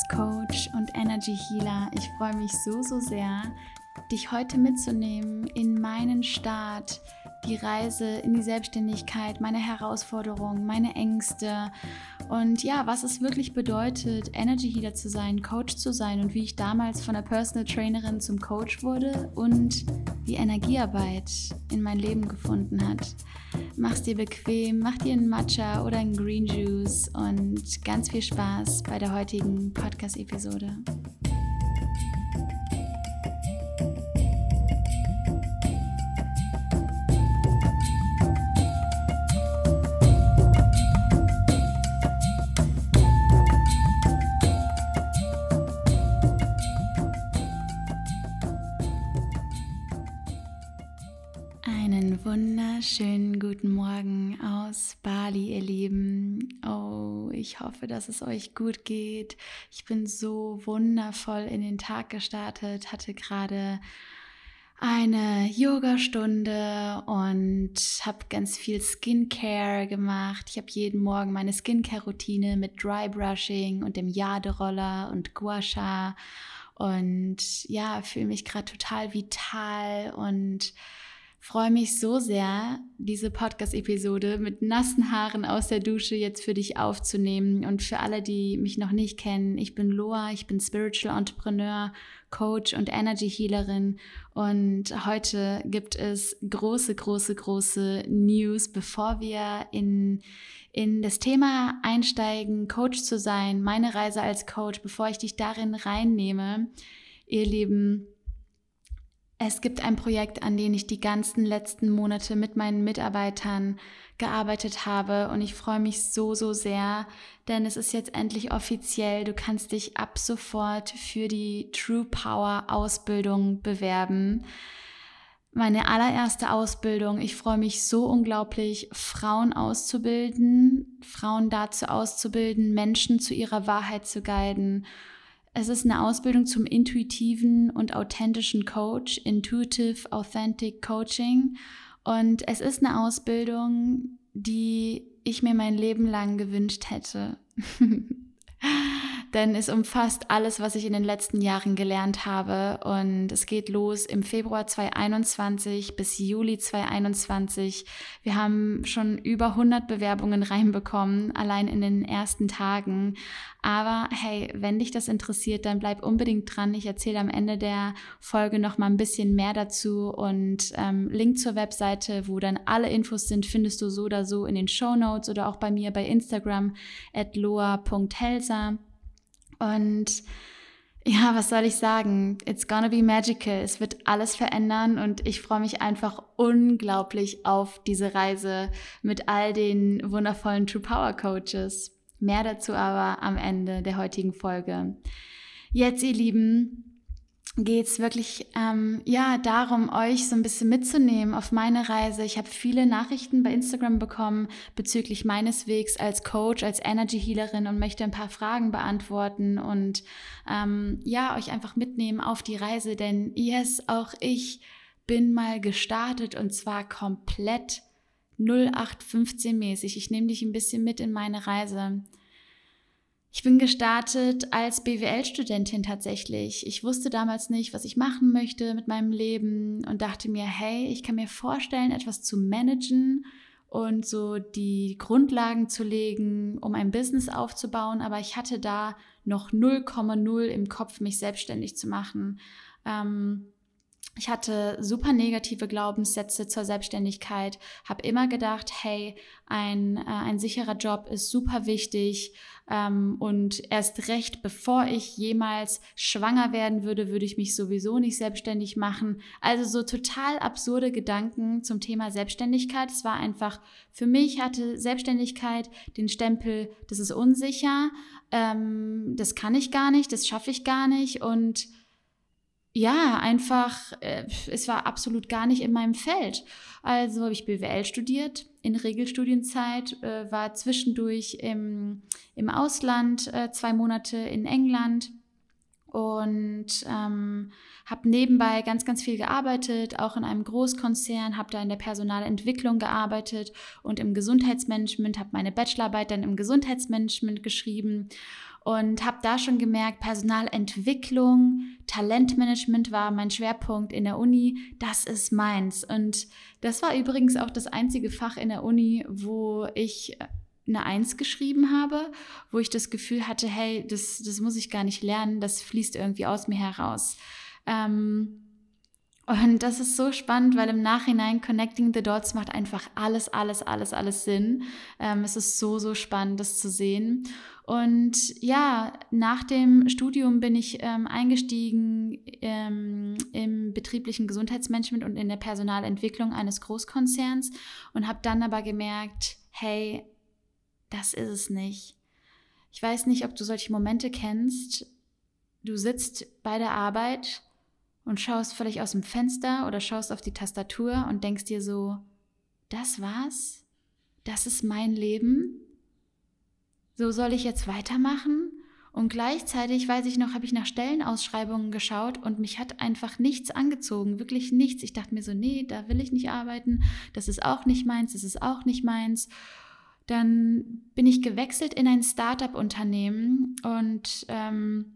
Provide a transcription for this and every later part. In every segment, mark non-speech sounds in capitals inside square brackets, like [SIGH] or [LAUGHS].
Herzcoach und Energy Healer. Ich freue mich so, so sehr, dich heute mitzunehmen in meinen Start, die Reise in die Selbstständigkeit, meine Herausforderungen, meine Ängste und ja, was es wirklich bedeutet, Energy Healer zu sein, Coach zu sein und wie ich damals von der Personal Trainerin zum Coach wurde und wie Energiearbeit in mein Leben gefunden hat. Mach's dir bequem, mach dir einen Matcha oder einen Green Juice und ganz viel Spaß bei der heutigen Podcast-Episode. Hoffe, dass es euch gut geht. Ich bin so wundervoll in den Tag gestartet, hatte gerade eine Yoga-Stunde und habe ganz viel Skincare gemacht. Ich habe jeden Morgen meine Skincare-Routine mit Dry Brushing und dem Jaderoller und Gua Sha und ja, fühle mich gerade total vital und freue mich so sehr, diese Podcast-Episode mit nassen Haaren aus der Dusche jetzt für dich aufzunehmen. Und für alle, die mich noch nicht kennen, ich bin Loa, ich bin Spiritual Entrepreneur, Coach und Energy Healerin. Und heute gibt es große, große, große News, bevor wir in, in das Thema einsteigen, Coach zu sein, meine Reise als Coach, bevor ich dich darin reinnehme. Ihr Lieben, es gibt ein Projekt, an dem ich die ganzen letzten Monate mit meinen Mitarbeitern gearbeitet habe und ich freue mich so, so sehr, denn es ist jetzt endlich offiziell. Du kannst dich ab sofort für die True Power Ausbildung bewerben. Meine allererste Ausbildung. Ich freue mich so unglaublich, Frauen auszubilden, Frauen dazu auszubilden, Menschen zu ihrer Wahrheit zu guiden es ist eine Ausbildung zum intuitiven und authentischen Coach, Intuitive Authentic Coaching. Und es ist eine Ausbildung, die ich mir mein Leben lang gewünscht hätte. [LAUGHS] denn es umfasst alles, was ich in den letzten Jahren gelernt habe. Und es geht los im Februar 2021 bis Juli 2021. Wir haben schon über 100 Bewerbungen reinbekommen, allein in den ersten Tagen. Aber hey, wenn dich das interessiert, dann bleib unbedingt dran. Ich erzähle am Ende der Folge noch mal ein bisschen mehr dazu und ähm, Link zur Webseite, wo dann alle Infos sind, findest du so oder so in den Show Notes oder auch bei mir bei Instagram at loa.helsa. Und ja, was soll ich sagen? It's gonna be magical. Es wird alles verändern und ich freue mich einfach unglaublich auf diese Reise mit all den wundervollen True Power Coaches. Mehr dazu aber am Ende der heutigen Folge. Jetzt, ihr Lieben, geht es wirklich ähm, ja darum, euch so ein bisschen mitzunehmen auf meine Reise. Ich habe viele Nachrichten bei Instagram bekommen bezüglich meines Wegs als Coach, als Energy Healerin und möchte ein paar Fragen beantworten und ähm, ja euch einfach mitnehmen auf die Reise, denn yes, auch ich bin mal gestartet und zwar komplett 0815 mäßig. Ich nehme dich ein bisschen mit in meine Reise. Ich bin gestartet als BWL-Studentin tatsächlich. Ich wusste damals nicht, was ich machen möchte mit meinem Leben und dachte mir, hey, ich kann mir vorstellen, etwas zu managen und so die Grundlagen zu legen, um ein Business aufzubauen. Aber ich hatte da noch 0,0 im Kopf, mich selbstständig zu machen. Ähm, ich hatte super negative Glaubenssätze zur Selbstständigkeit, habe immer gedacht, hey, ein, äh, ein sicherer Job ist super wichtig ähm, und erst recht, bevor ich jemals schwanger werden würde, würde ich mich sowieso nicht selbstständig machen. Also so total absurde Gedanken zum Thema Selbstständigkeit. Es war einfach, für mich hatte Selbstständigkeit den Stempel, das ist unsicher, ähm, das kann ich gar nicht, das schaffe ich gar nicht und ja, einfach, äh, es war absolut gar nicht in meinem Feld. Also habe ich BWL studiert in Regelstudienzeit, äh, war zwischendurch im, im Ausland, äh, zwei Monate in England und ähm, habe nebenbei ganz, ganz viel gearbeitet, auch in einem Großkonzern, habe da in der Personalentwicklung gearbeitet und im Gesundheitsmanagement, habe meine Bachelorarbeit dann im Gesundheitsmanagement geschrieben und habe da schon gemerkt, Personalentwicklung, Talentmanagement war mein Schwerpunkt in der Uni, das ist meins. Und das war übrigens auch das einzige Fach in der Uni, wo ich eine Eins geschrieben habe, wo ich das Gefühl hatte, hey, das, das muss ich gar nicht lernen, das fließt irgendwie aus mir heraus. Ähm, und das ist so spannend, weil im Nachhinein Connecting the Dots macht einfach alles, alles, alles, alles Sinn. Ähm, es ist so, so spannend, das zu sehen. Und ja, nach dem Studium bin ich ähm, eingestiegen ähm, im betrieblichen Gesundheitsmanagement und in der Personalentwicklung eines Großkonzerns und habe dann aber gemerkt, hey, das ist es nicht. Ich weiß nicht, ob du solche Momente kennst. Du sitzt bei der Arbeit und schaust vielleicht aus dem Fenster oder schaust auf die Tastatur und denkst dir so, das war's? Das ist mein Leben? So soll ich jetzt weitermachen? Und gleichzeitig, weiß ich noch, habe ich nach Stellenausschreibungen geschaut und mich hat einfach nichts angezogen, wirklich nichts. Ich dachte mir so, nee, da will ich nicht arbeiten, das ist auch nicht meins, das ist auch nicht meins. Dann bin ich gewechselt in ein Startup-Unternehmen und ähm,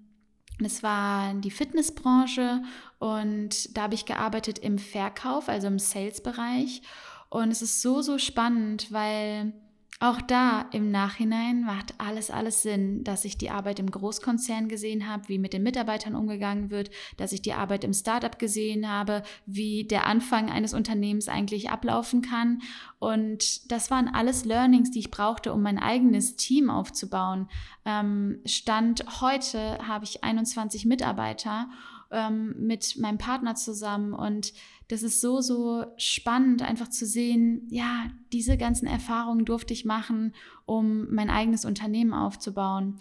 das war die Fitnessbranche und da habe ich gearbeitet im Verkauf, also im Sales-Bereich. Und es ist so, so spannend, weil auch da im Nachhinein macht alles, alles Sinn, dass ich die Arbeit im Großkonzern gesehen habe, wie mit den Mitarbeitern umgegangen wird, dass ich die Arbeit im Startup gesehen habe, wie der Anfang eines Unternehmens eigentlich ablaufen kann. Und das waren alles Learnings, die ich brauchte, um mein eigenes Team aufzubauen. Ähm, Stand heute habe ich 21 Mitarbeiter ähm, mit meinem Partner zusammen und das ist so, so spannend, einfach zu sehen, ja, diese ganzen Erfahrungen durfte ich machen, um mein eigenes Unternehmen aufzubauen.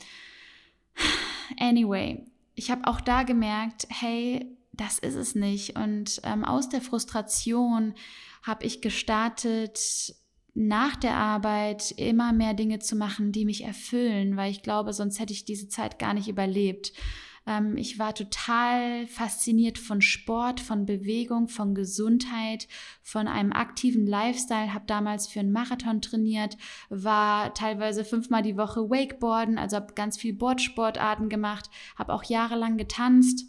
Anyway, ich habe auch da gemerkt, hey, das ist es nicht. Und ähm, aus der Frustration habe ich gestartet, nach der Arbeit immer mehr Dinge zu machen, die mich erfüllen, weil ich glaube, sonst hätte ich diese Zeit gar nicht überlebt. Ähm, ich war total fasziniert von Sport, von Bewegung, von Gesundheit, von einem aktiven Lifestyle. Habe damals für einen Marathon trainiert, war teilweise fünfmal die Woche Wakeboarden, also habe ganz viel Boardsportarten gemacht, habe auch jahrelang getanzt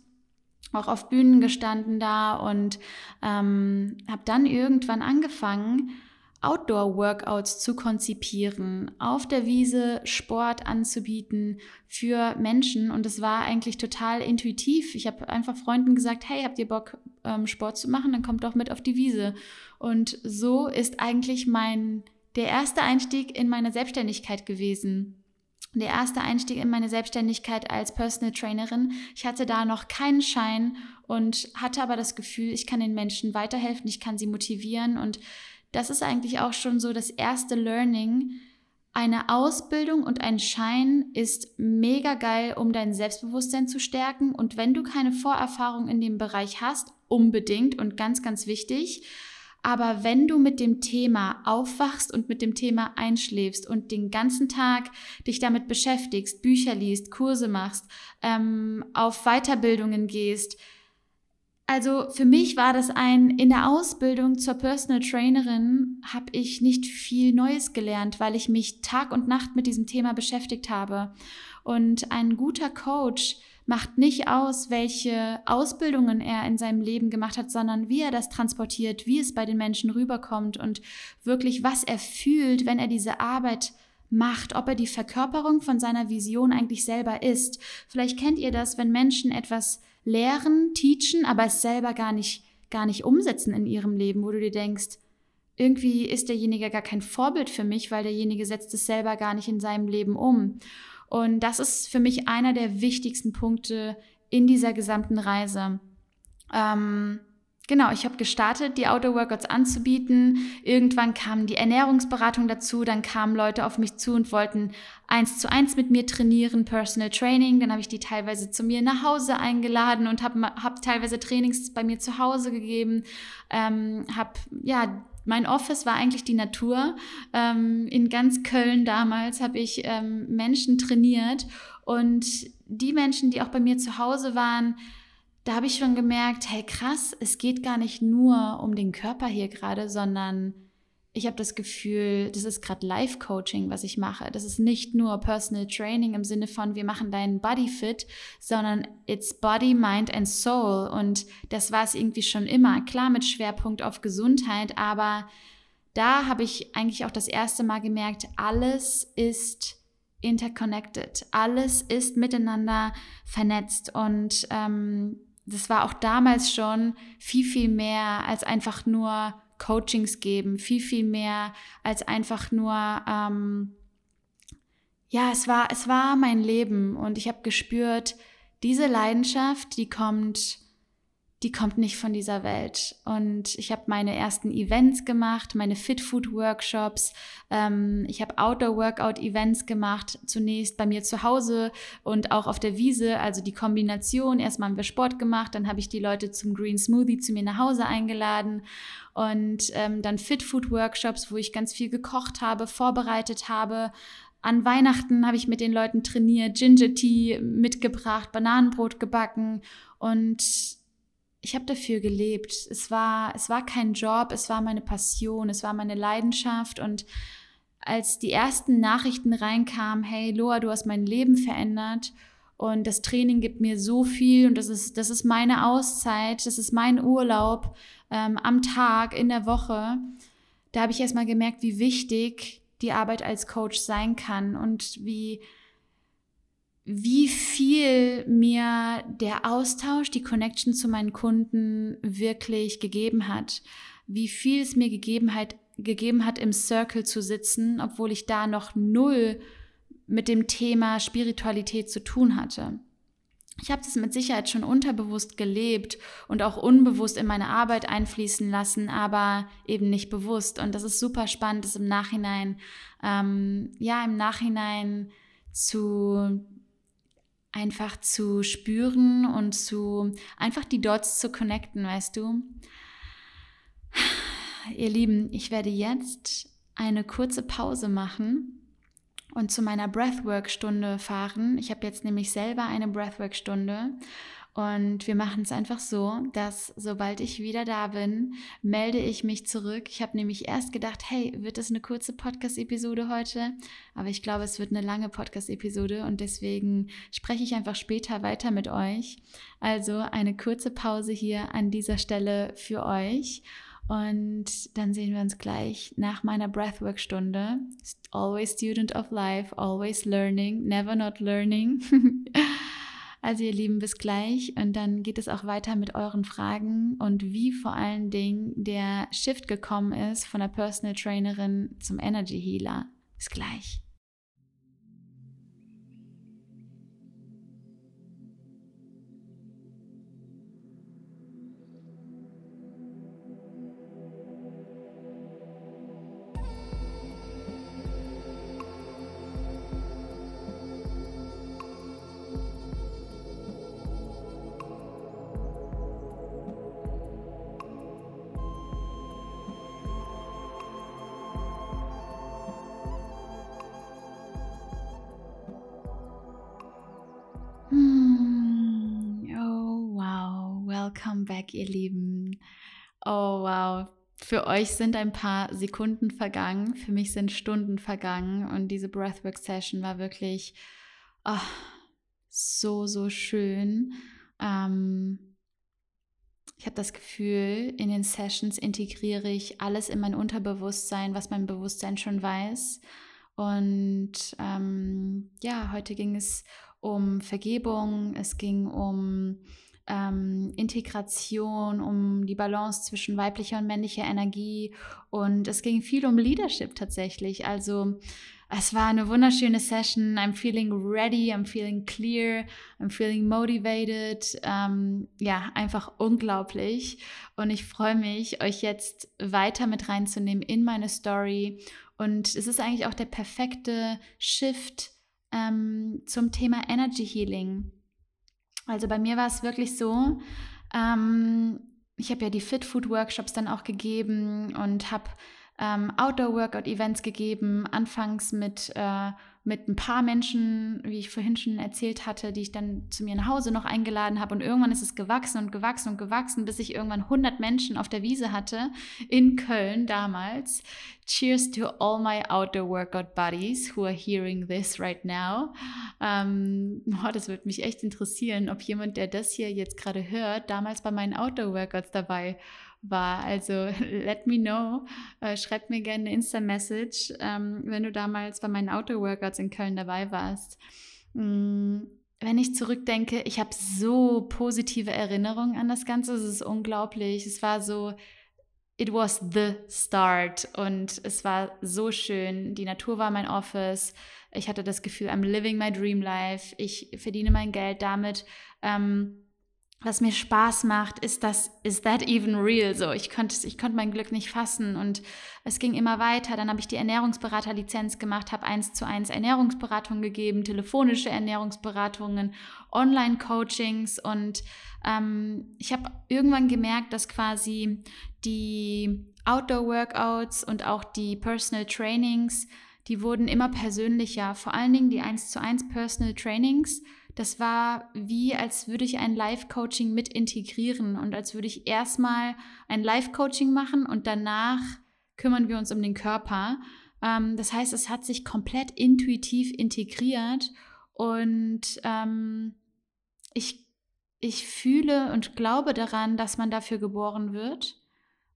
auch auf Bühnen gestanden da und ähm, habe dann irgendwann angefangen, Outdoor-Workouts zu konzipieren, auf der Wiese Sport anzubieten für Menschen. Und es war eigentlich total intuitiv. Ich habe einfach Freunden gesagt, hey, habt ihr Bock, ähm, Sport zu machen? Dann kommt doch mit auf die Wiese. Und so ist eigentlich mein, der erste Einstieg in meine Selbstständigkeit gewesen. Der erste Einstieg in meine Selbstständigkeit als Personal Trainerin. Ich hatte da noch keinen Schein und hatte aber das Gefühl, ich kann den Menschen weiterhelfen, ich kann sie motivieren und das ist eigentlich auch schon so das erste Learning. Eine Ausbildung und ein Schein ist mega geil, um dein Selbstbewusstsein zu stärken. Und wenn du keine Vorerfahrung in dem Bereich hast, unbedingt und ganz, ganz wichtig. Aber wenn du mit dem Thema aufwachst und mit dem Thema einschläfst und den ganzen Tag dich damit beschäftigst, Bücher liest, Kurse machst, ähm, auf Weiterbildungen gehst, also für mich war das ein, in der Ausbildung zur Personal Trainerin habe ich nicht viel Neues gelernt, weil ich mich Tag und Nacht mit diesem Thema beschäftigt habe. Und ein guter Coach macht nicht aus, welche Ausbildungen er in seinem Leben gemacht hat, sondern wie er das transportiert, wie es bei den Menschen rüberkommt und wirklich, was er fühlt, wenn er diese Arbeit macht, ob er die Verkörperung von seiner Vision eigentlich selber ist. Vielleicht kennt ihr das, wenn Menschen etwas lehren, teachen, aber es selber gar nicht, gar nicht umsetzen in ihrem Leben, wo du dir denkst, irgendwie ist derjenige gar kein Vorbild für mich, weil derjenige setzt es selber gar nicht in seinem Leben um. Und das ist für mich einer der wichtigsten Punkte in dieser gesamten Reise. Ähm, Genau, ich habe gestartet, die Outdoor-Workouts anzubieten. Irgendwann kam die Ernährungsberatung dazu, dann kamen Leute auf mich zu und wollten eins zu eins mit mir trainieren, Personal Training. Dann habe ich die teilweise zu mir nach Hause eingeladen und habe hab teilweise Trainings bei mir zu Hause gegeben. Ähm, hab, ja, mein Office war eigentlich die Natur. Ähm, in ganz Köln damals habe ich ähm, Menschen trainiert und die Menschen, die auch bei mir zu Hause waren, da habe ich schon gemerkt, hey krass, es geht gar nicht nur um den Körper hier gerade, sondern ich habe das Gefühl, das ist gerade Life-Coaching, was ich mache. Das ist nicht nur Personal Training im Sinne von, wir machen deinen Body fit, sondern it's Body, Mind and Soul. Und das war es irgendwie schon immer. Klar mit Schwerpunkt auf Gesundheit, aber da habe ich eigentlich auch das erste Mal gemerkt, alles ist interconnected. Alles ist miteinander vernetzt. Und ähm, das war auch damals schon viel, viel mehr als einfach nur Coachings geben, viel, viel mehr als einfach nur, ähm, ja, es war, es war mein Leben. Und ich habe gespürt, diese Leidenschaft, die kommt die kommt nicht von dieser Welt. Und ich habe meine ersten Events gemacht, meine Fit Food Workshops. Ähm, ich habe Outdoor Workout Events gemacht, zunächst bei mir zu Hause und auch auf der Wiese. Also die Kombination. Erstmal haben wir Sport gemacht, dann habe ich die Leute zum Green Smoothie zu mir nach Hause eingeladen und ähm, dann Fit Food Workshops, wo ich ganz viel gekocht habe, vorbereitet habe. An Weihnachten habe ich mit den Leuten trainiert, Ginger Tea mitgebracht, Bananenbrot gebacken und ich habe dafür gelebt. Es war, es war kein Job, es war meine Passion, es war meine Leidenschaft. Und als die ersten Nachrichten reinkamen, hey Loa, du hast mein Leben verändert und das Training gibt mir so viel und das ist, das ist meine Auszeit, das ist mein Urlaub ähm, am Tag, in der Woche, da habe ich erstmal gemerkt, wie wichtig die Arbeit als Coach sein kann und wie wie viel mir der Austausch, die Connection zu meinen Kunden wirklich gegeben hat, wie viel es mir gegeben hat, gegeben hat, im Circle zu sitzen, obwohl ich da noch null mit dem Thema Spiritualität zu tun hatte. Ich habe das mit Sicherheit schon unterbewusst gelebt und auch unbewusst in meine Arbeit einfließen lassen, aber eben nicht bewusst. Und das ist super spannend, das im Nachhinein, ähm, ja, im Nachhinein zu einfach zu spüren und zu einfach die Dots zu connecten, weißt du? Ihr Lieben, ich werde jetzt eine kurze Pause machen und zu meiner Breathwork-Stunde fahren. Ich habe jetzt nämlich selber eine Breathwork-Stunde und wir machen es einfach so, dass sobald ich wieder da bin, melde ich mich zurück. Ich habe nämlich erst gedacht, hey, wird das eine kurze Podcast-Episode heute? Aber ich glaube, es wird eine lange Podcast-Episode und deswegen spreche ich einfach später weiter mit euch. Also eine kurze Pause hier an dieser Stelle für euch. Und dann sehen wir uns gleich nach meiner Breathwork-Stunde. Always student of life, always learning, never not learning. [LAUGHS] Also ihr Lieben, bis gleich und dann geht es auch weiter mit euren Fragen und wie vor allen Dingen der Shift gekommen ist von der Personal Trainerin zum Energy Healer. Bis gleich. Oh, wow. Für euch sind ein paar Sekunden vergangen, für mich sind Stunden vergangen und diese Breathwork-Session war wirklich oh, so, so schön. Ähm, ich habe das Gefühl, in den Sessions integriere ich alles in mein Unterbewusstsein, was mein Bewusstsein schon weiß. Und ähm, ja, heute ging es um Vergebung, es ging um ähm, Integration, um die Balance zwischen weiblicher und männlicher Energie. Und es ging viel um Leadership tatsächlich. Also es war eine wunderschöne Session. I'm feeling ready, I'm feeling clear, I'm feeling motivated. Ähm, ja, einfach unglaublich. Und ich freue mich, euch jetzt weiter mit reinzunehmen in meine Story. Und es ist eigentlich auch der perfekte Shift ähm, zum Thema Energy Healing. Also bei mir war es wirklich so, ähm, ich habe ja die Fit Food Workshops dann auch gegeben und habe ähm, Outdoor-Workout-Events gegeben, anfangs mit, äh, mit ein paar Menschen, wie ich vorhin schon erzählt hatte, die ich dann zu mir nach Hause noch eingeladen habe. Und irgendwann ist es gewachsen und gewachsen und gewachsen, bis ich irgendwann 100 Menschen auf der Wiese hatte in Köln damals. Cheers to all my Outdoor-Workout Buddies who are hearing this right now. Ähm, oh, das würde mich echt interessieren, ob jemand, der das hier jetzt gerade hört, damals bei meinen Outdoor-Workouts dabei war. Also [LAUGHS] let me know. Äh, schreib mir gerne eine Insta-Message, ähm, wenn du damals bei meinen Outdoor-Workouts in Köln dabei warst. Mhm. Wenn ich zurückdenke, ich habe so positive Erinnerungen an das Ganze. Es ist unglaublich. Es war so, it was the start und es war so schön. Die Natur war mein Office. Ich hatte das Gefühl, I'm living my dream life. Ich verdiene mein Geld damit. Ähm, was mir Spaß macht, ist das, is that even real? So, ich konnte, ich konnte mein Glück nicht fassen und es ging immer weiter. Dann habe ich die Ernährungsberaterlizenz gemacht, habe eins zu eins Ernährungsberatung gegeben, telefonische Ernährungsberatungen, Online-Coachings und ähm, ich habe irgendwann gemerkt, dass quasi die Outdoor-Workouts und auch die Personal Trainings, die wurden immer persönlicher, vor allen Dingen die eins zu eins Personal Trainings das war wie, als würde ich ein Live-Coaching mit integrieren und als würde ich erstmal ein Live-Coaching machen und danach kümmern wir uns um den Körper. Ähm, das heißt, es hat sich komplett intuitiv integriert und ähm, ich, ich fühle und glaube daran, dass man dafür geboren wird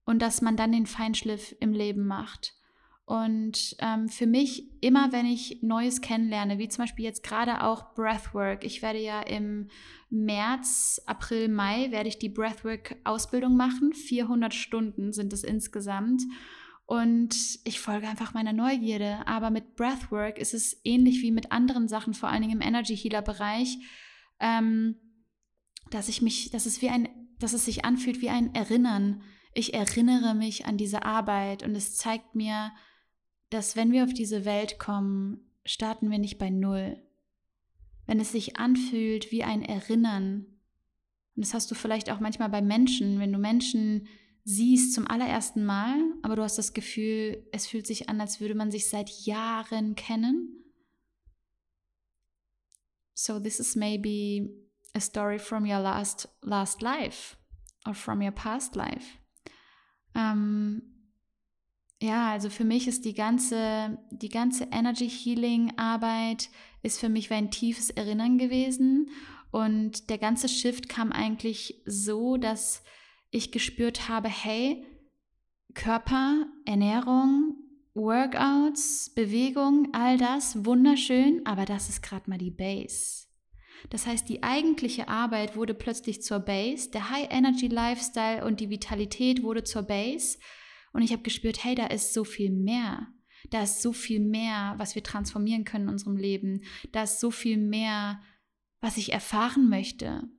und dass man dann den Feinschliff im Leben macht. Und ähm, für mich, immer wenn ich Neues kennenlerne, wie zum Beispiel jetzt gerade auch Breathwork, ich werde ja im März, April, Mai, werde ich die Breathwork-Ausbildung machen. 400 Stunden sind es insgesamt. Und ich folge einfach meiner Neugierde. Aber mit Breathwork ist es ähnlich wie mit anderen Sachen, vor allen Dingen im Energy Healer-Bereich, ähm, dass ich mich, dass es wie ein, dass es sich anfühlt wie ein Erinnern. Ich erinnere mich an diese Arbeit und es zeigt mir, dass wenn wir auf diese Welt kommen, starten wir nicht bei Null. Wenn es sich anfühlt wie ein Erinnern, und das hast du vielleicht auch manchmal bei Menschen, wenn du Menschen siehst zum allerersten Mal, aber du hast das Gefühl, es fühlt sich an, als würde man sich seit Jahren kennen. So this is maybe a story from your last last life or from your past life. Ähm, ja, also für mich ist die ganze, die ganze Energy Healing Arbeit ist für mich ein tiefes Erinnern gewesen. Und der ganze Shift kam eigentlich so, dass ich gespürt habe, hey, Körper, Ernährung, Workouts, Bewegung, all das wunderschön, aber das ist gerade mal die Base. Das heißt, die eigentliche Arbeit wurde plötzlich zur Base, der High Energy Lifestyle und die Vitalität wurde zur Base und ich habe gespürt, hey, da ist so viel mehr. Da ist so viel mehr, was wir transformieren können in unserem Leben. Da ist so viel mehr, was ich erfahren möchte.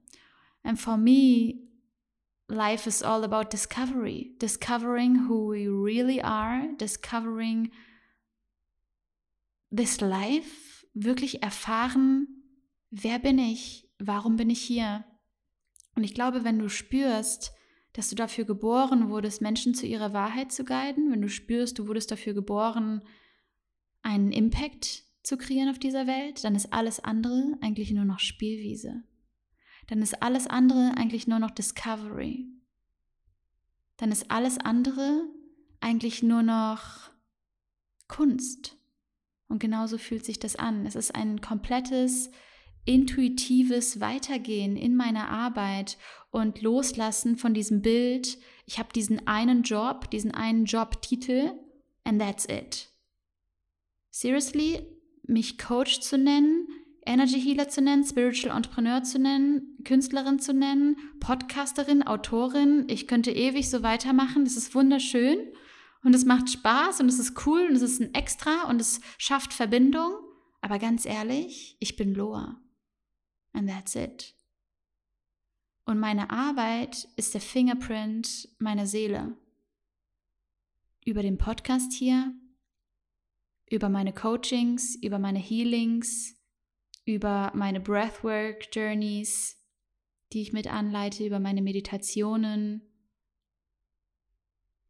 And for me, life is all about discovery. Discovering who we really are, discovering this life, wirklich erfahren, wer bin ich, warum bin ich hier. Und ich glaube, wenn du spürst, dass du dafür geboren wurdest, Menschen zu ihrer Wahrheit zu guiden, wenn du spürst, du wurdest dafür geboren, einen Impact zu kreieren auf dieser Welt, dann ist alles andere eigentlich nur noch Spielwiese. Dann ist alles andere eigentlich nur noch Discovery. Dann ist alles andere eigentlich nur noch Kunst. Und genauso fühlt sich das an. Es ist ein komplettes intuitives Weitergehen in meiner Arbeit und loslassen von diesem Bild, ich habe diesen einen Job, diesen einen Jobtitel and that's it. Seriously, mich Coach zu nennen, Energy Healer zu nennen, Spiritual Entrepreneur zu nennen, Künstlerin zu nennen, Podcasterin, Autorin, ich könnte ewig so weitermachen, das ist wunderschön und es macht Spaß und es ist cool und es ist ein Extra und es schafft Verbindung, aber ganz ehrlich, ich bin Loa. And that's it. Und meine Arbeit ist der Fingerprint meiner Seele. Über den Podcast hier, über meine Coachings, über meine Healings, über meine Breathwork Journeys, die ich mit anleite, über meine Meditationen.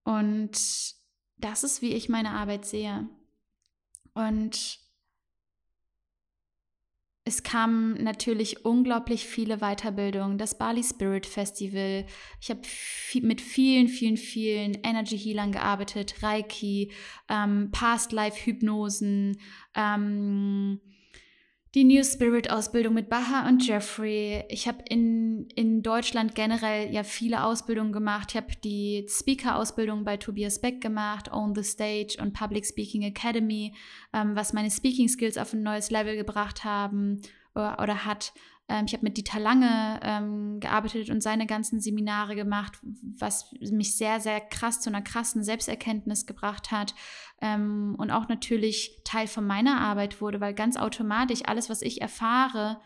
Und das ist, wie ich meine Arbeit sehe. Und es kamen natürlich unglaublich viele Weiterbildungen, das Bali Spirit Festival. Ich habe mit vielen, vielen, vielen Energy Healern gearbeitet, Reiki, ähm, Past Life Hypnosen, ähm, die New Spirit Ausbildung mit Baha und Jeffrey. Ich habe in, in Deutschland generell ja viele Ausbildungen gemacht. Ich habe die Speaker Ausbildung bei Tobias Beck gemacht, Own the Stage und Public Speaking Academy, ähm, was meine Speaking Skills auf ein neues Level gebracht haben äh, oder hat. Ähm, ich habe mit Dieter Lange ähm, gearbeitet und seine ganzen Seminare gemacht, was mich sehr, sehr krass zu einer krassen Selbsterkenntnis gebracht hat ähm, und auch natürlich Teil von meiner Arbeit wurde, weil ganz automatisch alles, was ich erfahre,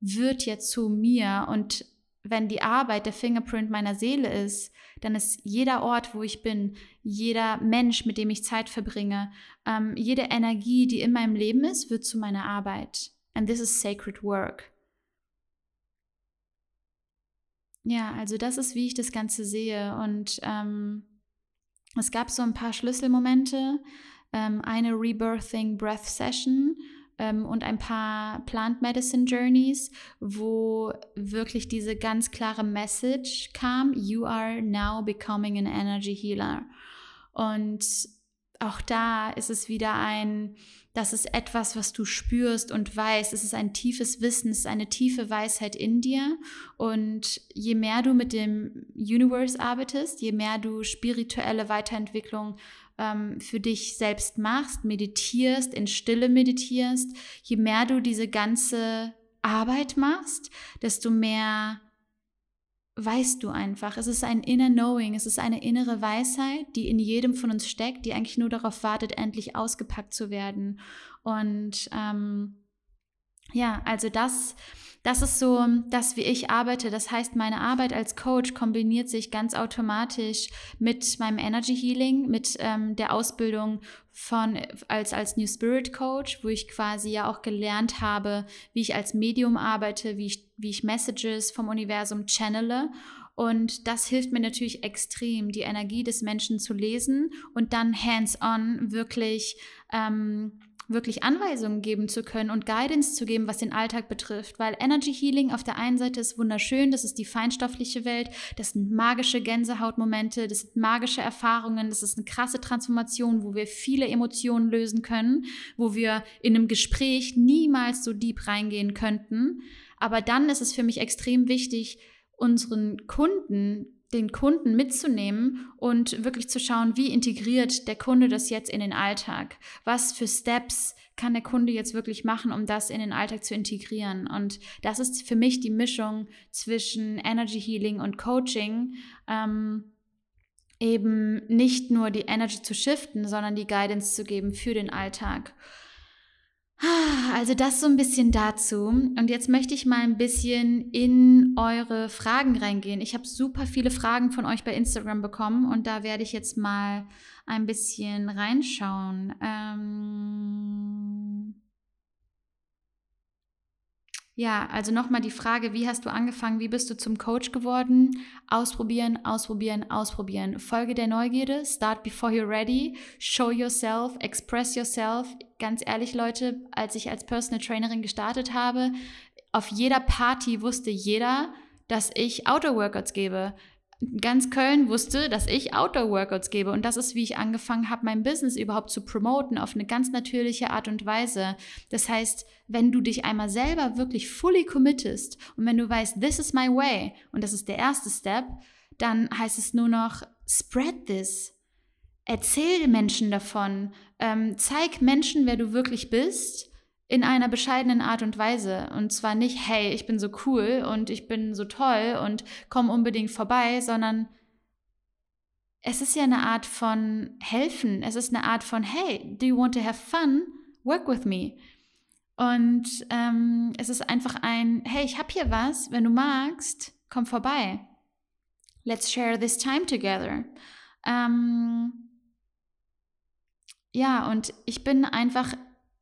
wird jetzt zu mir und wenn die Arbeit der Fingerprint meiner Seele ist, dann ist jeder Ort, wo ich bin, jeder Mensch, mit dem ich Zeit verbringe, ähm, jede Energie, die in meinem Leben ist, wird zu meiner Arbeit. And this is sacred work. Ja, also das ist, wie ich das Ganze sehe. Und ähm, es gab so ein paar Schlüsselmomente, ähm, eine Rebirthing Breath Session ähm, und ein paar Plant Medicine Journeys, wo wirklich diese ganz klare Message kam, You are now becoming an energy healer. Und auch da ist es wieder ein, das ist etwas, was du spürst und weißt. Es ist ein tiefes Wissen, es ist eine tiefe Weisheit in dir. Und je mehr du mit dem Universe arbeitest, je mehr du spirituelle Weiterentwicklung ähm, für dich selbst machst, meditierst, in Stille meditierst, je mehr du diese ganze Arbeit machst, desto mehr weißt du einfach. Es ist ein inner Knowing, es ist eine innere Weisheit, die in jedem von uns steckt, die eigentlich nur darauf wartet, endlich ausgepackt zu werden. Und ähm, ja, also das das ist so das, wie ich arbeite. Das heißt, meine Arbeit als Coach kombiniert sich ganz automatisch mit meinem Energy Healing, mit ähm, der Ausbildung von als, als New Spirit Coach, wo ich quasi ja auch gelernt habe, wie ich als Medium arbeite, wie ich, wie ich Messages vom Universum channele. Und das hilft mir natürlich extrem, die Energie des Menschen zu lesen und dann hands-on wirklich ähm, wirklich Anweisungen geben zu können und Guidance zu geben, was den Alltag betrifft. Weil Energy Healing auf der einen Seite ist wunderschön, das ist die feinstoffliche Welt, das sind magische Gänsehautmomente, das sind magische Erfahrungen, das ist eine krasse Transformation, wo wir viele Emotionen lösen können, wo wir in einem Gespräch niemals so deep reingehen könnten. Aber dann ist es für mich extrem wichtig, unseren Kunden den Kunden mitzunehmen und wirklich zu schauen, wie integriert der Kunde das jetzt in den Alltag? Was für Steps kann der Kunde jetzt wirklich machen, um das in den Alltag zu integrieren? Und das ist für mich die Mischung zwischen Energy Healing und Coaching. Ähm, eben nicht nur die Energy zu shiften, sondern die Guidance zu geben für den Alltag. Also das so ein bisschen dazu. Und jetzt möchte ich mal ein bisschen in eure Fragen reingehen. Ich habe super viele Fragen von euch bei Instagram bekommen und da werde ich jetzt mal ein bisschen reinschauen. Ähm ja, also nochmal die Frage, wie hast du angefangen, wie bist du zum Coach geworden? Ausprobieren, ausprobieren, ausprobieren. Folge der Neugierde, start before you're ready, show yourself, express yourself. Ganz ehrlich, Leute, als ich als Personal Trainerin gestartet habe, auf jeder Party wusste jeder, dass ich Outdoor-Workouts gebe ganz Köln wusste, dass ich Outdoor-Workouts gebe. Und das ist, wie ich angefangen habe, mein Business überhaupt zu promoten auf eine ganz natürliche Art und Weise. Das heißt, wenn du dich einmal selber wirklich fully committest und wenn du weißt, this is my way, und das ist der erste Step, dann heißt es nur noch, spread this. Erzähl Menschen davon. Ähm, zeig Menschen, wer du wirklich bist in einer bescheidenen Art und Weise. Und zwar nicht, hey, ich bin so cool und ich bin so toll und komm unbedingt vorbei, sondern es ist ja eine Art von helfen. Es ist eine Art von, hey, do you want to have fun? Work with me. Und ähm, es ist einfach ein, hey, ich habe hier was, wenn du magst, komm vorbei. Let's share this time together. Ähm, ja, und ich bin einfach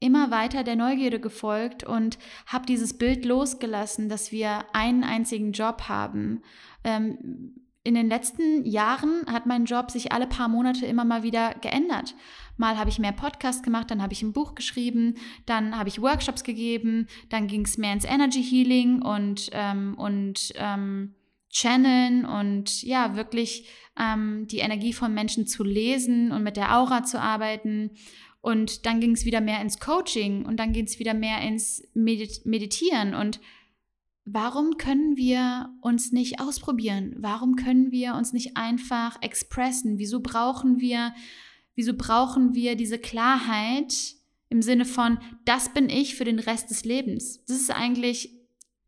immer weiter der Neugierde gefolgt und habe dieses Bild losgelassen, dass wir einen einzigen Job haben. Ähm, in den letzten Jahren hat mein Job sich alle paar Monate immer mal wieder geändert. Mal habe ich mehr Podcasts gemacht, dann habe ich ein Buch geschrieben, dann habe ich Workshops gegeben, dann ging es mehr ins Energy Healing und, ähm, und ähm, Channeln und ja, wirklich ähm, die Energie von Menschen zu lesen und mit der Aura zu arbeiten. Und dann ging es wieder mehr ins Coaching und dann ging es wieder mehr ins Medit Meditieren und warum können wir uns nicht ausprobieren? Warum können wir uns nicht einfach expressen? Wieso brauchen wir, wieso brauchen wir diese Klarheit im Sinne von, das bin ich für den Rest des Lebens? Das ist eigentlich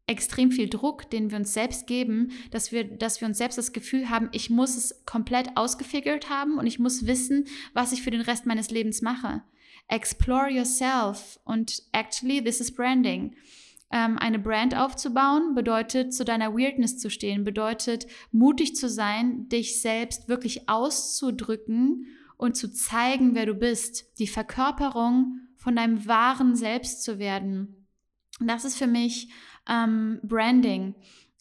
extrem viel Druck, den wir uns selbst geben, dass wir, dass wir uns selbst das Gefühl haben, ich muss es komplett ausgefigert haben und ich muss wissen, was ich für den Rest meines Lebens mache. Explore yourself und actually this is branding. Ähm, eine Brand aufzubauen bedeutet, zu deiner Weirdness zu stehen, bedeutet, mutig zu sein, dich selbst wirklich auszudrücken und zu zeigen, wer du bist, die Verkörperung von deinem wahren Selbst zu werden. Das ist für mich ähm, Branding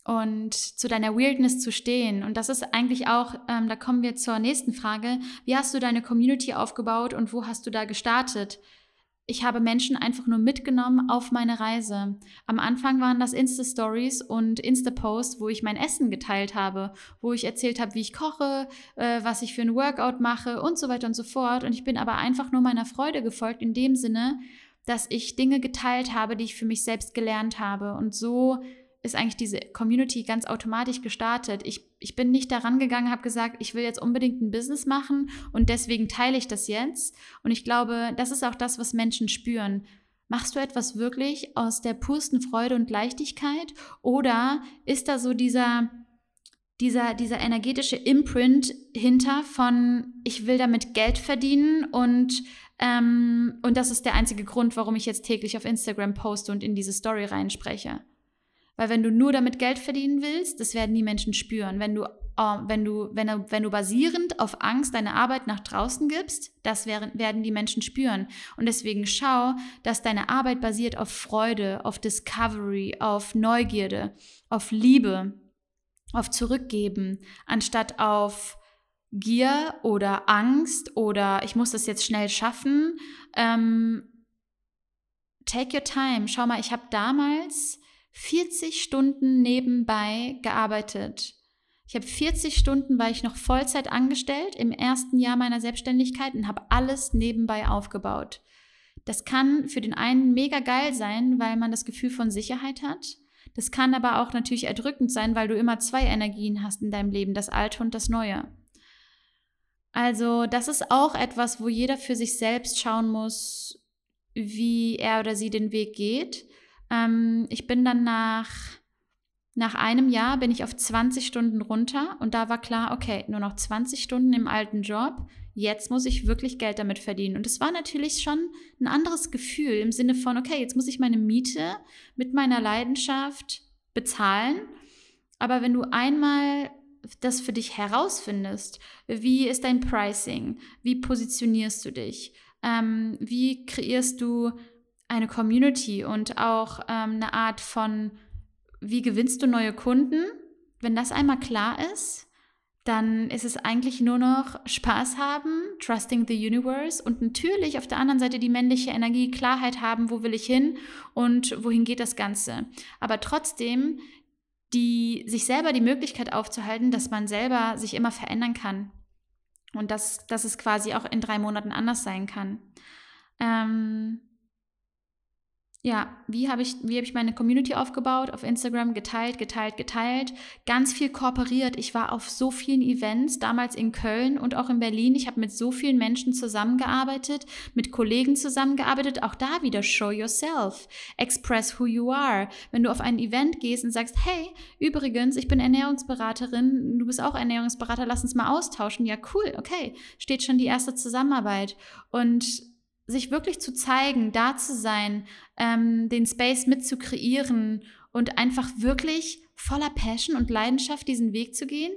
und zu deiner Weirdness zu stehen. Und das ist eigentlich auch, ähm, da kommen wir zur nächsten Frage, wie hast du deine Community aufgebaut und wo hast du da gestartet? ich habe Menschen einfach nur mitgenommen auf meine Reise. Am Anfang waren das Insta-Stories und Insta-Posts, wo ich mein Essen geteilt habe, wo ich erzählt habe, wie ich koche, äh, was ich für ein Workout mache und so weiter und so fort. Und ich bin aber einfach nur meiner Freude gefolgt, in dem Sinne, dass ich Dinge geteilt habe, die ich für mich selbst gelernt habe. Und so ist eigentlich diese Community ganz automatisch gestartet. Ich, ich bin nicht daran gegangen, habe gesagt, ich will jetzt unbedingt ein Business machen und deswegen teile ich das jetzt. Und ich glaube, das ist auch das, was Menschen spüren. Machst du etwas wirklich aus der pursten Freude und Leichtigkeit oder ist da so dieser, dieser, dieser energetische Imprint hinter von, ich will damit Geld verdienen und, ähm, und das ist der einzige Grund, warum ich jetzt täglich auf Instagram poste und in diese Story reinspreche. Weil wenn du nur damit Geld verdienen willst, das werden die Menschen spüren. Wenn du, äh, wenn du, wenn du, wenn du basierend auf Angst deine Arbeit nach draußen gibst, das werden, werden die Menschen spüren. Und deswegen schau, dass deine Arbeit basiert auf Freude, auf Discovery, auf Neugierde, auf Liebe, auf Zurückgeben, anstatt auf Gier oder Angst oder ich muss das jetzt schnell schaffen. Ähm, take your time. Schau mal, ich habe damals 40 Stunden nebenbei gearbeitet. Ich habe 40 Stunden, war ich noch Vollzeit angestellt im ersten Jahr meiner Selbstständigkeit und habe alles nebenbei aufgebaut. Das kann für den einen mega geil sein, weil man das Gefühl von Sicherheit hat. Das kann aber auch natürlich erdrückend sein, weil du immer zwei Energien hast in deinem Leben, das Alte und das Neue. Also das ist auch etwas, wo jeder für sich selbst schauen muss, wie er oder sie den Weg geht. Ähm, ich bin dann nach, nach einem Jahr bin ich auf 20 Stunden runter und da war klar, okay, nur noch 20 Stunden im alten Job. Jetzt muss ich wirklich Geld damit verdienen. Und es war natürlich schon ein anderes Gefühl im Sinne von, okay, jetzt muss ich meine Miete mit meiner Leidenschaft bezahlen. Aber wenn du einmal das für dich herausfindest, wie ist dein Pricing, wie positionierst du dich, ähm, wie kreierst du eine Community und auch ähm, eine Art von, wie gewinnst du neue Kunden? Wenn das einmal klar ist, dann ist es eigentlich nur noch Spaß haben, trusting the universe und natürlich auf der anderen Seite die männliche Energie, Klarheit haben, wo will ich hin und wohin geht das Ganze. Aber trotzdem die, sich selber die Möglichkeit aufzuhalten, dass man selber sich immer verändern kann und dass, dass es quasi auch in drei Monaten anders sein kann. Ähm, ja, wie habe ich, wie hab ich meine Community aufgebaut? Auf Instagram geteilt, geteilt, geteilt. Ganz viel kooperiert. Ich war auf so vielen Events, damals in Köln und auch in Berlin. Ich habe mit so vielen Menschen zusammengearbeitet, mit Kollegen zusammengearbeitet. Auch da wieder show yourself. Express who you are. Wenn du auf ein Event gehst und sagst, hey, übrigens, ich bin Ernährungsberaterin, du bist auch Ernährungsberater, lass uns mal austauschen. Ja, cool, okay. Steht schon die erste Zusammenarbeit. Und sich wirklich zu zeigen, da zu sein, ähm, den Space mit zu kreieren und einfach wirklich voller Passion und Leidenschaft diesen Weg zu gehen,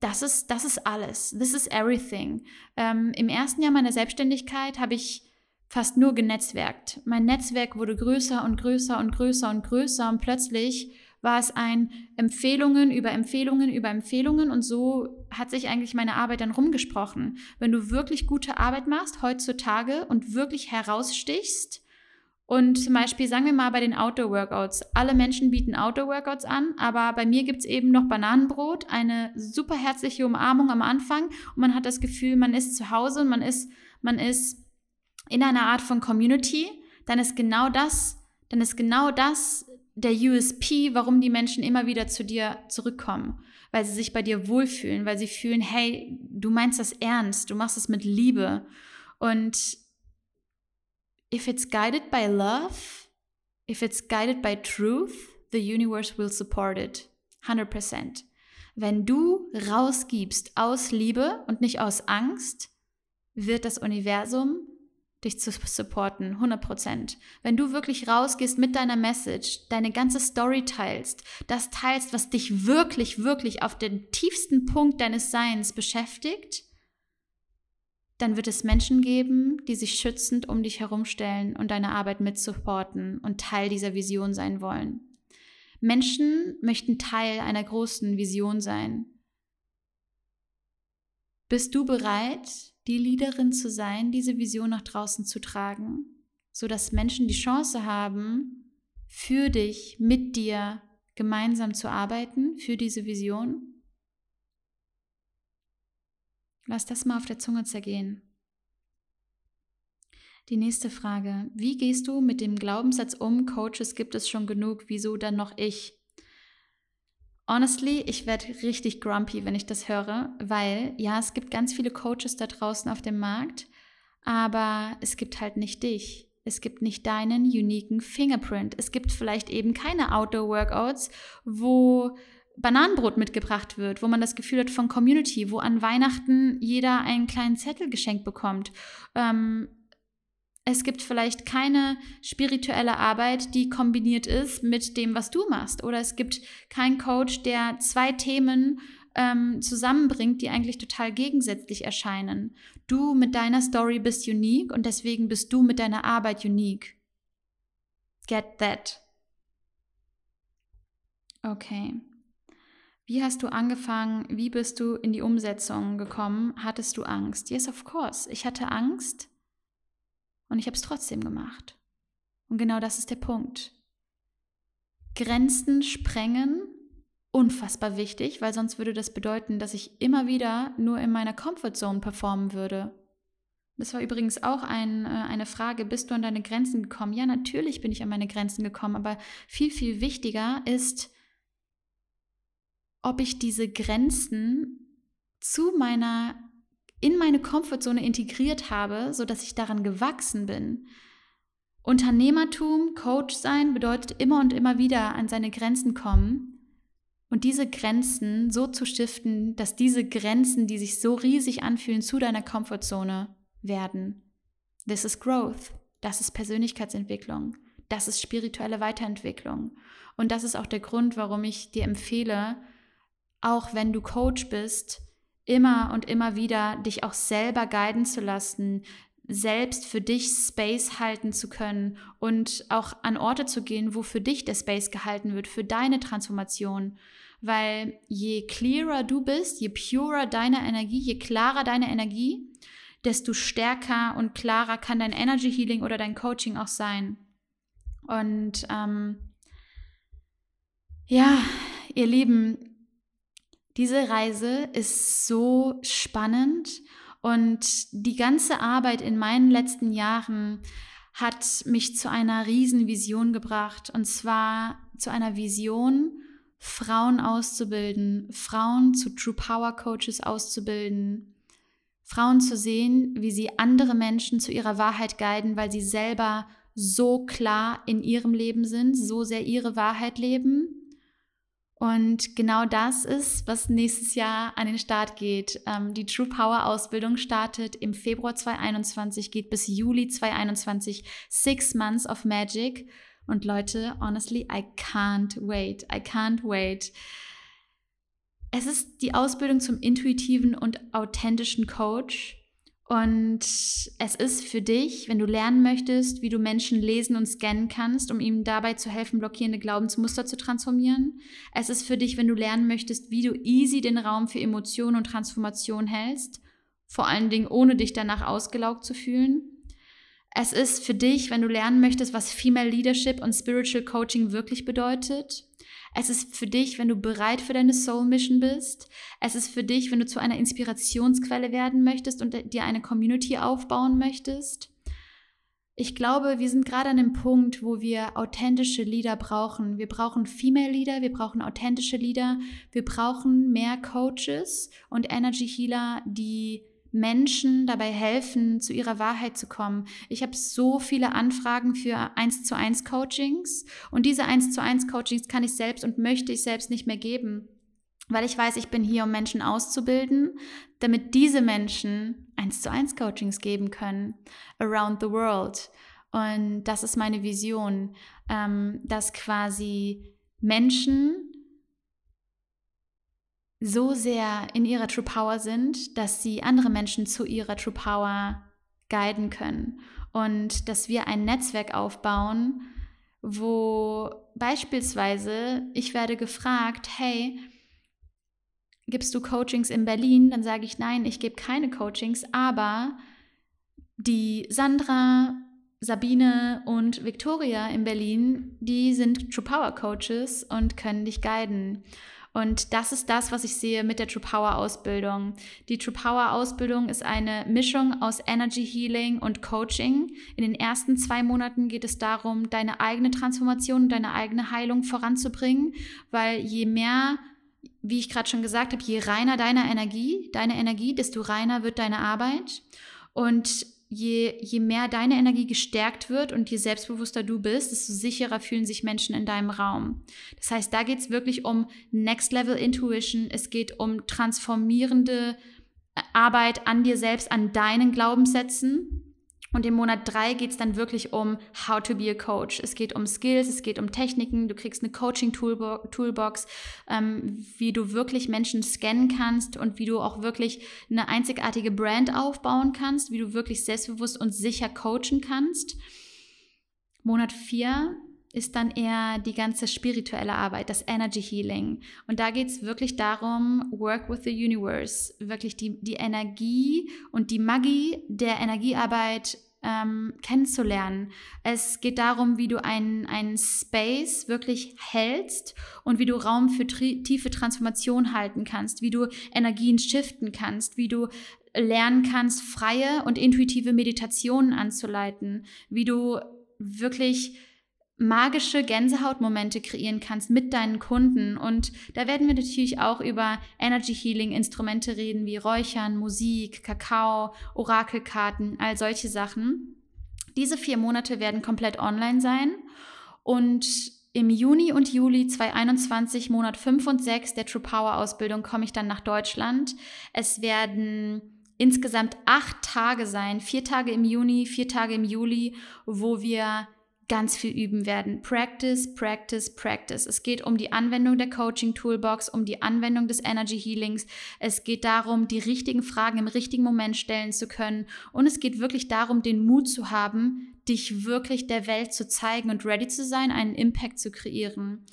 das ist, das ist alles. This is everything. Ähm, Im ersten Jahr meiner Selbstständigkeit habe ich fast nur genetzwerkt. Mein Netzwerk wurde größer und größer und größer und größer und plötzlich war es ein Empfehlungen über Empfehlungen über Empfehlungen und so hat sich eigentlich meine Arbeit dann rumgesprochen. Wenn du wirklich gute Arbeit machst heutzutage und wirklich herausstichst und zum Beispiel sagen wir mal bei den Outdoor-Workouts, alle Menschen bieten Outdoor-Workouts an, aber bei mir gibt es eben noch Bananenbrot, eine super herzliche Umarmung am Anfang und man hat das Gefühl, man ist zu Hause und man ist, man ist in einer Art von Community, dann ist genau das, dann ist genau das der USP, warum die Menschen immer wieder zu dir zurückkommen, weil sie sich bei dir wohlfühlen, weil sie fühlen, hey, du meinst das ernst, du machst es mit Liebe. Und if it's guided by love, if it's guided by truth, the universe will support it. 100%. Wenn du rausgibst aus Liebe und nicht aus Angst, wird das Universum dich zu supporten, 100%. Wenn du wirklich rausgehst mit deiner Message, deine ganze Story teilst, das teilst, was dich wirklich, wirklich auf den tiefsten Punkt deines Seins beschäftigt, dann wird es Menschen geben, die sich schützend um dich herumstellen und deine Arbeit mitsupporten und Teil dieser Vision sein wollen. Menschen möchten Teil einer großen Vision sein. Bist du bereit, die Leaderin zu sein, diese Vision nach draußen zu tragen, sodass Menschen die Chance haben, für dich, mit dir gemeinsam zu arbeiten, für diese Vision? Lass das mal auf der Zunge zergehen. Die nächste Frage. Wie gehst du mit dem Glaubenssatz um, Coaches gibt es schon genug, wieso dann noch ich? Honestly, ich werde richtig grumpy, wenn ich das höre, weil ja, es gibt ganz viele Coaches da draußen auf dem Markt, aber es gibt halt nicht dich. Es gibt nicht deinen uniken Fingerprint. Es gibt vielleicht eben keine Outdoor-Workouts, wo Bananenbrot mitgebracht wird, wo man das Gefühl hat von Community, wo an Weihnachten jeder einen kleinen Zettel geschenkt bekommt. Ähm, es gibt vielleicht keine spirituelle Arbeit, die kombiniert ist mit dem, was du machst. Oder es gibt keinen Coach, der zwei Themen ähm, zusammenbringt, die eigentlich total gegensätzlich erscheinen. Du mit deiner Story bist unique und deswegen bist du mit deiner Arbeit unique. Get that. Okay. Wie hast du angefangen? Wie bist du in die Umsetzung gekommen? Hattest du Angst? Yes, of course. Ich hatte Angst und ich habe es trotzdem gemacht. Und genau das ist der Punkt. Grenzen sprengen, unfassbar wichtig, weil sonst würde das bedeuten, dass ich immer wieder nur in meiner Comfortzone performen würde. Das war übrigens auch ein, äh, eine Frage, bist du an deine Grenzen gekommen? Ja, natürlich bin ich an meine Grenzen gekommen, aber viel, viel wichtiger ist, ob ich diese Grenzen zu meiner in meine Komfortzone integriert habe, sodass ich daran gewachsen bin. Unternehmertum, Coach sein bedeutet immer und immer wieder an seine Grenzen kommen und diese Grenzen so zu stiften, dass diese Grenzen, die sich so riesig anfühlen, zu deiner Komfortzone werden. This is growth. Das ist Persönlichkeitsentwicklung. Das ist spirituelle Weiterentwicklung. Und das ist auch der Grund, warum ich dir empfehle, auch wenn du Coach bist, immer und immer wieder dich auch selber guiden zu lassen, selbst für dich Space halten zu können und auch an Orte zu gehen, wo für dich der Space gehalten wird, für deine Transformation. Weil je clearer du bist, je purer deine Energie, je klarer deine Energie, desto stärker und klarer kann dein Energy Healing oder dein Coaching auch sein. Und ähm, ja, ihr Lieben, diese Reise ist so spannend und die ganze Arbeit in meinen letzten Jahren hat mich zu einer Riesenvision gebracht und zwar zu einer Vision, Frauen auszubilden, Frauen zu True Power Coaches auszubilden, Frauen zu sehen, wie sie andere Menschen zu ihrer Wahrheit guiden, weil sie selber so klar in ihrem Leben sind, so sehr ihre Wahrheit leben und genau das ist, was nächstes Jahr an den Start geht. Ähm, die True Power Ausbildung startet im Februar 2021, geht bis Juli 2021. Six Months of Magic. Und Leute, honestly, I can't wait. I can't wait. Es ist die Ausbildung zum intuitiven und authentischen Coach. Und es ist für dich, wenn du lernen möchtest, wie du Menschen lesen und scannen kannst, um ihnen dabei zu helfen, blockierende Glaubensmuster zu transformieren. Es ist für dich, wenn du lernen möchtest, wie du easy den Raum für Emotionen und Transformation hältst, vor allen Dingen ohne dich danach ausgelaugt zu fühlen. Es ist für dich, wenn du lernen möchtest, was Female Leadership und Spiritual Coaching wirklich bedeutet. Es ist für dich, wenn du bereit für deine Soul Mission bist. Es ist für dich, wenn du zu einer Inspirationsquelle werden möchtest und dir eine Community aufbauen möchtest. Ich glaube, wir sind gerade an dem Punkt, wo wir authentische Leader brauchen. Wir brauchen Female Leader, wir brauchen authentische Leader, wir brauchen mehr Coaches und Energy Healer, die Menschen dabei helfen, zu ihrer Wahrheit zu kommen. Ich habe so viele Anfragen für 1 zu 1 Coachings und diese 1 zu 1 Coachings kann ich selbst und möchte ich selbst nicht mehr geben, weil ich weiß, ich bin hier, um Menschen auszubilden, damit diese Menschen 1 zu 1 Coachings geben können, around the world. Und das ist meine Vision, ähm, dass quasi Menschen so sehr in ihrer True Power sind, dass sie andere Menschen zu ihrer True Power guiden können und dass wir ein Netzwerk aufbauen, wo beispielsweise ich werde gefragt, hey, gibst du Coachings in Berlin? Dann sage ich, nein, ich gebe keine Coachings, aber die Sandra, Sabine und Victoria in Berlin, die sind True Power Coaches und können dich guiden. Und das ist das, was ich sehe mit der True Power Ausbildung. Die True Power Ausbildung ist eine Mischung aus Energy Healing und Coaching. In den ersten zwei Monaten geht es darum, deine eigene Transformation, deine eigene Heilung voranzubringen, weil je mehr wie ich gerade schon gesagt habe, je reiner deine Energie, deine Energie, desto reiner wird deine Arbeit. Und je, je mehr deine Energie gestärkt wird und je selbstbewusster du bist, desto sicherer fühlen sich Menschen in deinem Raum. Das heißt, da geht es wirklich um Next Level Intuition, es geht um transformierende Arbeit an dir selbst, an deinen Glaubenssätzen und im Monat drei geht es dann wirklich um How to be a Coach. Es geht um Skills, es geht um Techniken. Du kriegst eine Coaching-Toolbox, ähm, wie du wirklich Menschen scannen kannst und wie du auch wirklich eine einzigartige Brand aufbauen kannst, wie du wirklich selbstbewusst und sicher coachen kannst. Monat vier ist dann eher die ganze spirituelle Arbeit, das Energy Healing. Und da geht es wirklich darum, Work with the Universe, wirklich die, die Energie und die Magie der Energiearbeit ähm, kennenzulernen. Es geht darum, wie du einen, Space wirklich hältst und wie du Raum für tiefe Transformation halten kannst, wie du Energien shiften kannst, wie du lernen kannst, freie und intuitive Meditationen anzuleiten, wie du wirklich magische Gänsehautmomente kreieren kannst mit deinen Kunden. Und da werden wir natürlich auch über Energy Healing Instrumente reden, wie Räuchern, Musik, Kakao, Orakelkarten, all solche Sachen. Diese vier Monate werden komplett online sein. Und im Juni und Juli 2021, Monat 5 und 6 der True Power Ausbildung, komme ich dann nach Deutschland. Es werden insgesamt acht Tage sein, vier Tage im Juni, vier Tage im Juli, wo wir ganz viel üben werden. Practice, practice, practice. Es geht um die Anwendung der Coaching Toolbox, um die Anwendung des Energy Healings. Es geht darum, die richtigen Fragen im richtigen Moment stellen zu können. Und es geht wirklich darum, den Mut zu haben, dich wirklich der Welt zu zeigen und ready zu sein, einen Impact zu kreieren.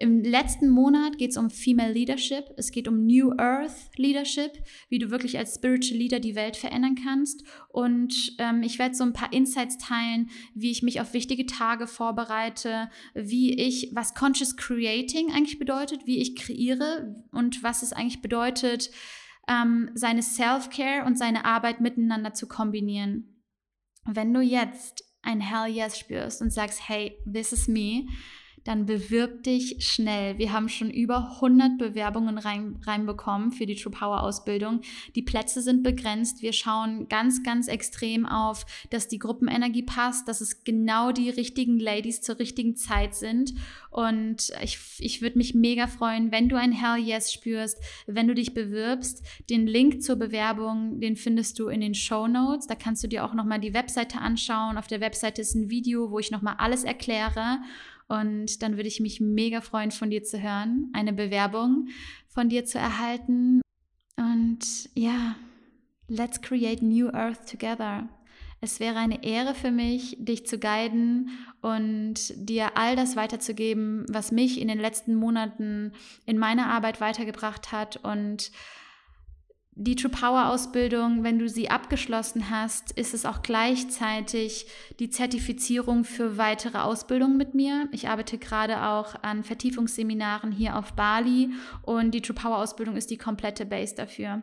Im letzten Monat geht es um Female Leadership. Es geht um New Earth Leadership, wie du wirklich als Spiritual Leader die Welt verändern kannst. Und ähm, ich werde so ein paar Insights teilen, wie ich mich auf wichtige Tage vorbereite, wie ich, was Conscious Creating eigentlich bedeutet, wie ich kreiere und was es eigentlich bedeutet, ähm, seine Self-Care und seine Arbeit miteinander zu kombinieren. Wenn du jetzt ein Hell Yes spürst und sagst, hey, this is me, dann bewirb dich schnell. Wir haben schon über 100 Bewerbungen rein, reinbekommen für die True Power Ausbildung. Die Plätze sind begrenzt. Wir schauen ganz, ganz extrem auf, dass die Gruppenenergie passt, dass es genau die richtigen Ladies zur richtigen Zeit sind. Und ich, ich würde mich mega freuen, wenn du ein Hell Yes spürst, wenn du dich bewirbst. Den Link zur Bewerbung, den findest du in den Show Notes. Da kannst du dir auch nochmal die Webseite anschauen. Auf der Webseite ist ein Video, wo ich nochmal alles erkläre. Und dann würde ich mich mega freuen, von dir zu hören, eine Bewerbung von dir zu erhalten. Und ja, Let's create new earth together. Es wäre eine Ehre für mich, dich zu guiden und dir all das weiterzugeben, was mich in den letzten Monaten in meiner Arbeit weitergebracht hat und die True Power Ausbildung, wenn du sie abgeschlossen hast, ist es auch gleichzeitig die Zertifizierung für weitere Ausbildung mit mir. Ich arbeite gerade auch an Vertiefungsseminaren hier auf Bali und die True Power Ausbildung ist die komplette Base dafür.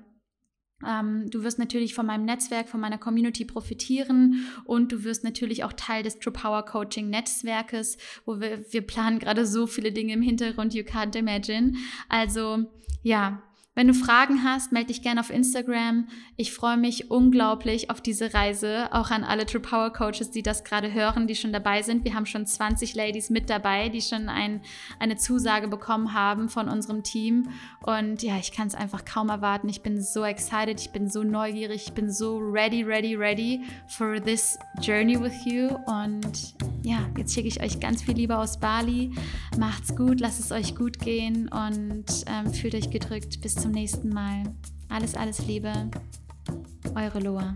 Ähm, du wirst natürlich von meinem Netzwerk, von meiner Community profitieren und du wirst natürlich auch Teil des True Power Coaching Netzwerkes, wo wir, wir planen gerade so viele Dinge im Hintergrund, you can't imagine. Also ja, wenn du Fragen hast, melde dich gerne auf Instagram. Ich freue mich unglaublich auf diese Reise, auch an alle True Power Coaches, die das gerade hören, die schon dabei sind. Wir haben schon 20 Ladies mit dabei, die schon ein, eine Zusage bekommen haben von unserem Team. Und ja, ich kann es einfach kaum erwarten. Ich bin so excited, ich bin so neugierig, ich bin so ready, ready, ready for this journey with you. Und ja, jetzt schicke ich euch ganz viel Liebe aus Bali. Macht's gut, lasst es euch gut gehen und ähm, fühlt euch gedrückt. Bis zum nächsten Mal. Alles, alles Liebe. Eure Loa.